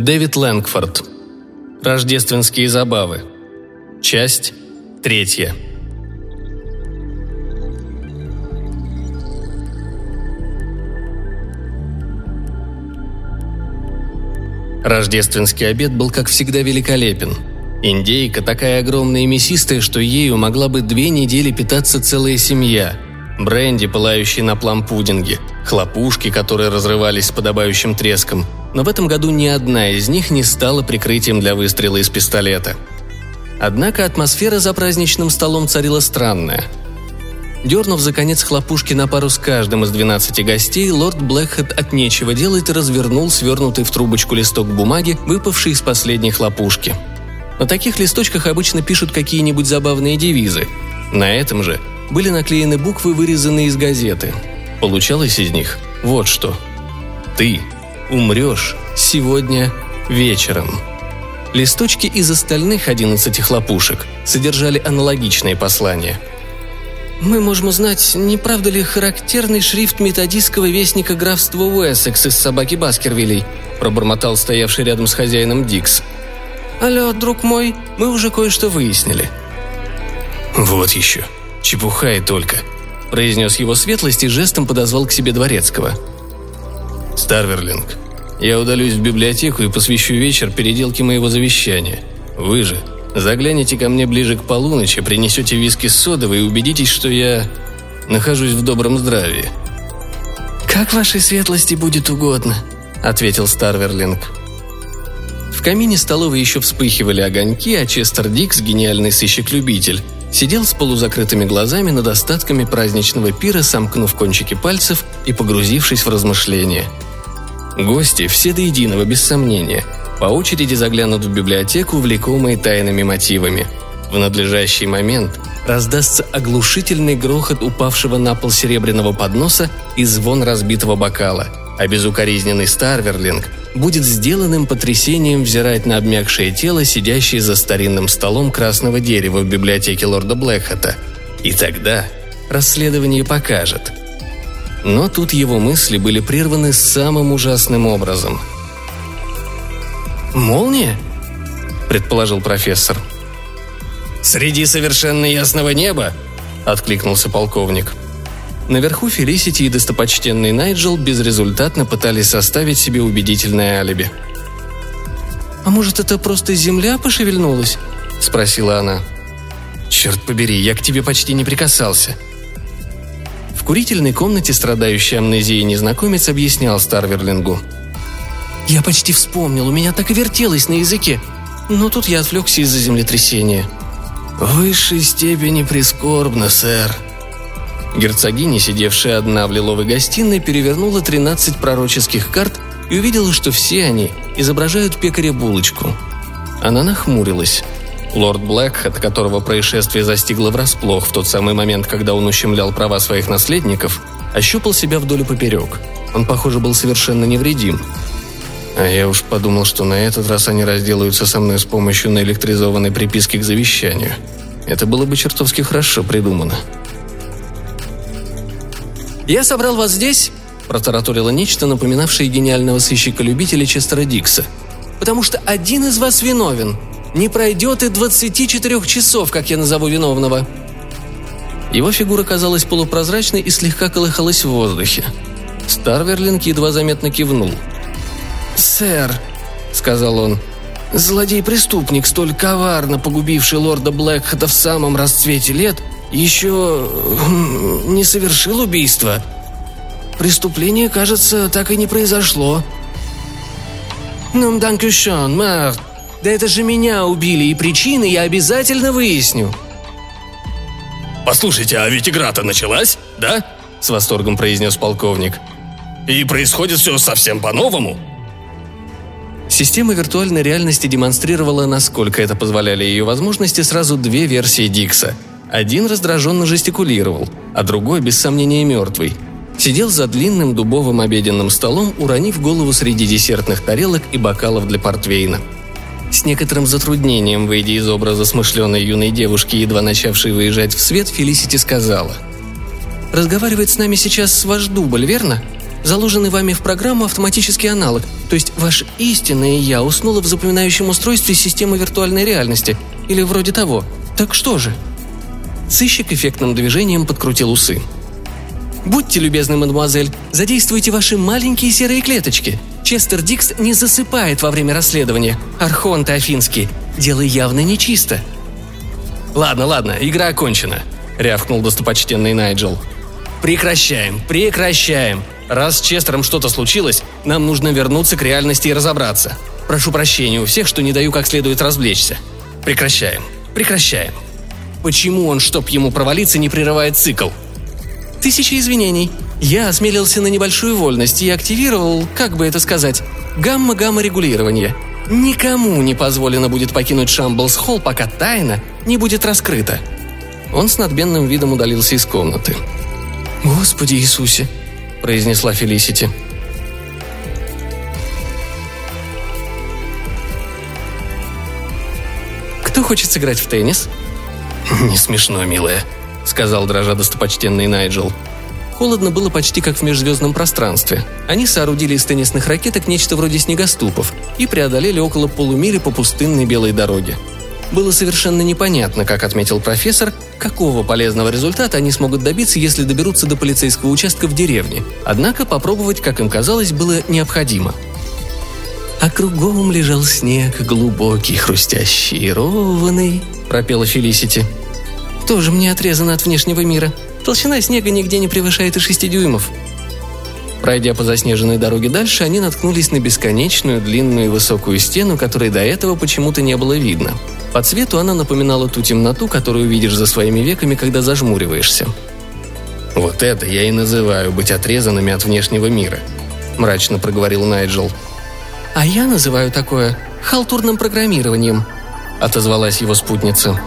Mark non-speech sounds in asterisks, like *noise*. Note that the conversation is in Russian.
Дэвид Лэнгфорд. Рождественские забавы. Часть третья. Рождественский обед был, как всегда, великолепен. Индейка такая огромная и мясистая, что ею могла бы две недели питаться целая семья. Бренди, пылающий на плам-пудинге, хлопушки, которые разрывались с подобающим треском. Но в этом году ни одна из них не стала прикрытием для выстрела из пистолета. Однако атмосфера за праздничным столом царила странная – Дернув за конец хлопушки на пару с каждым из двенадцати гостей, лорд Блэкхэт от нечего делать развернул свернутый в трубочку листок бумаги, выпавший из последней хлопушки. На таких листочках обычно пишут какие-нибудь забавные девизы. На этом же были наклеены буквы, вырезанные из газеты. Получалось из них вот что. «Ты умрешь сегодня вечером». Листочки из остальных одиннадцати хлопушек содержали аналогичные послания – мы можем узнать, не правда ли характерный шрифт методистского вестника графства Уэссекс из собаки Баскервилей», пробормотал стоявший рядом с хозяином Дикс. «Алло, друг мой, мы уже кое-что выяснили». «Вот еще. Чепуха и только», – произнес его светлость и жестом подозвал к себе дворецкого. «Старверлинг, я удалюсь в библиотеку и посвящу вечер переделке моего завещания. Вы же Загляните ко мне ближе к полуночи, принесете виски с содовой и убедитесь, что я нахожусь в добром здравии». «Как вашей светлости будет угодно», — ответил Старверлинг. В камине столовой еще вспыхивали огоньки, а Честер Дикс, гениальный сыщик-любитель, сидел с полузакрытыми глазами над остатками праздничного пира, сомкнув кончики пальцев и погрузившись в размышления. Гости, все до единого, без сомнения — по очереди заглянут в библиотеку, влекомые тайными мотивами. В надлежащий момент раздастся оглушительный грохот упавшего на пол серебряного подноса и звон разбитого бокала, а безукоризненный Старверлинг будет сделанным потрясением взирать на обмякшее тело, сидящее за старинным столом красного дерева в библиотеке лорда Блэкхата. И тогда расследование покажет. Но тут его мысли были прерваны самым ужасным образом – «Молния?» – предположил профессор. «Среди совершенно ясного неба?» – откликнулся полковник. Наверху Фелисити и достопочтенный Найджел безрезультатно пытались составить себе убедительное алиби. «А может, это просто земля пошевельнулась?» – спросила она. «Черт побери, я к тебе почти не прикасался», в курительной комнате страдающий амнезией незнакомец объяснял Старверлингу – я почти вспомнил, у меня так и вертелось на языке. Но тут я отвлекся из-за землетрясения. В высшей степени прискорбно, сэр. Герцогиня, сидевшая одна в лиловой гостиной, перевернула 13 пророческих карт и увидела, что все они изображают пекаря булочку. Она нахмурилась. Лорд Блэкхэт, которого происшествие застигло врасплох в тот самый момент, когда он ущемлял права своих наследников, ощупал себя вдоль и поперек. Он, похоже, был совершенно невредим. А я уж подумал, что на этот раз они разделаются со мной с помощью наэлектризованной приписки к завещанию. Это было бы чертовски хорошо придумано. «Я собрал вас здесь», – протараторило нечто, напоминавшее гениального сыщика-любителя Честера Дикса. «Потому что один из вас виновен. Не пройдет и 24 часов, как я назову виновного». Его фигура казалась полупрозрачной и слегка колыхалась в воздухе. Старверлинг едва заметно кивнул – «Сэр», — сказал он, — «злодей-преступник, столь коварно погубивший лорда Блэкхэта в самом расцвете лет, еще не совершил убийство. Преступление, кажется, так и не произошло». «Ну, данкюшон, мэр, да это же меня убили, и причины я обязательно выясню». «Послушайте, а ведь игра-то началась, да?» – с восторгом произнес полковник. «И происходит все совсем по-новому?» Система виртуальной реальности демонстрировала, насколько это позволяли ее возможности, сразу две версии Дикса. Один раздраженно жестикулировал, а другой, без сомнения, мертвый. Сидел за длинным дубовым обеденным столом, уронив голову среди десертных тарелок и бокалов для портвейна. С некоторым затруднением, выйдя из образа смышленой юной девушки, едва начавшей выезжать в свет, Фелисити сказала. «Разговаривает с нами сейчас ваш дубль, верно? заложенный вами в программу автоматический аналог, то есть ваше истинное «я» уснуло в запоминающем устройстве системы виртуальной реальности, или вроде того. Так что же?» Сыщик эффектным движением подкрутил усы. «Будьте любезны, мадемуазель, задействуйте ваши маленькие серые клеточки. Честер Дикс не засыпает во время расследования. Архонты Афинский. Дело явно нечисто». «Ладно, ладно, игра окончена», — рявкнул достопочтенный Найджел. «Прекращаем, прекращаем. Раз с Честером что-то случилось, нам нужно вернуться к реальности и разобраться. Прошу прощения у всех, что не даю как следует развлечься. Прекращаем, прекращаем. Почему он, чтоб ему провалиться, не прерывает цикл?» Тысячи извинений. Я осмелился на небольшую вольность и активировал, как бы это сказать, гамма-гамма регулирование. Никому не позволено будет покинуть Шамблс-холл, пока тайна не будет раскрыта. Он с надменным видом удалился из комнаты. «Господи Иисусе!» – произнесла Фелисити. «Кто хочет сыграть в теннис?» *laughs* «Не смешно, милая», — сказал дрожа достопочтенный Найджел. Холодно было почти как в межзвездном пространстве. Они соорудили из теннисных ракеток нечто вроде снегоступов и преодолели около полумили по пустынной белой дороге. Было совершенно непонятно, как отметил профессор, какого полезного результата они смогут добиться, если доберутся до полицейского участка в деревне. Однако попробовать, как им казалось, было необходимо. «А кругом лежал снег, глубокий, хрустящий и ровный», — пропела Фелисити — тоже мне отрезано от внешнего мира. Толщина снега нигде не превышает и шести дюймов. Пройдя по заснеженной дороге дальше, они наткнулись на бесконечную, длинную и высокую стену, которой до этого почему-то не было видно. По цвету она напоминала ту темноту, которую видишь за своими веками, когда зажмуриваешься. «Вот это я и называю быть отрезанными от внешнего мира», – мрачно проговорил Найджел. «А я называю такое халтурным программированием», – отозвалась его спутница.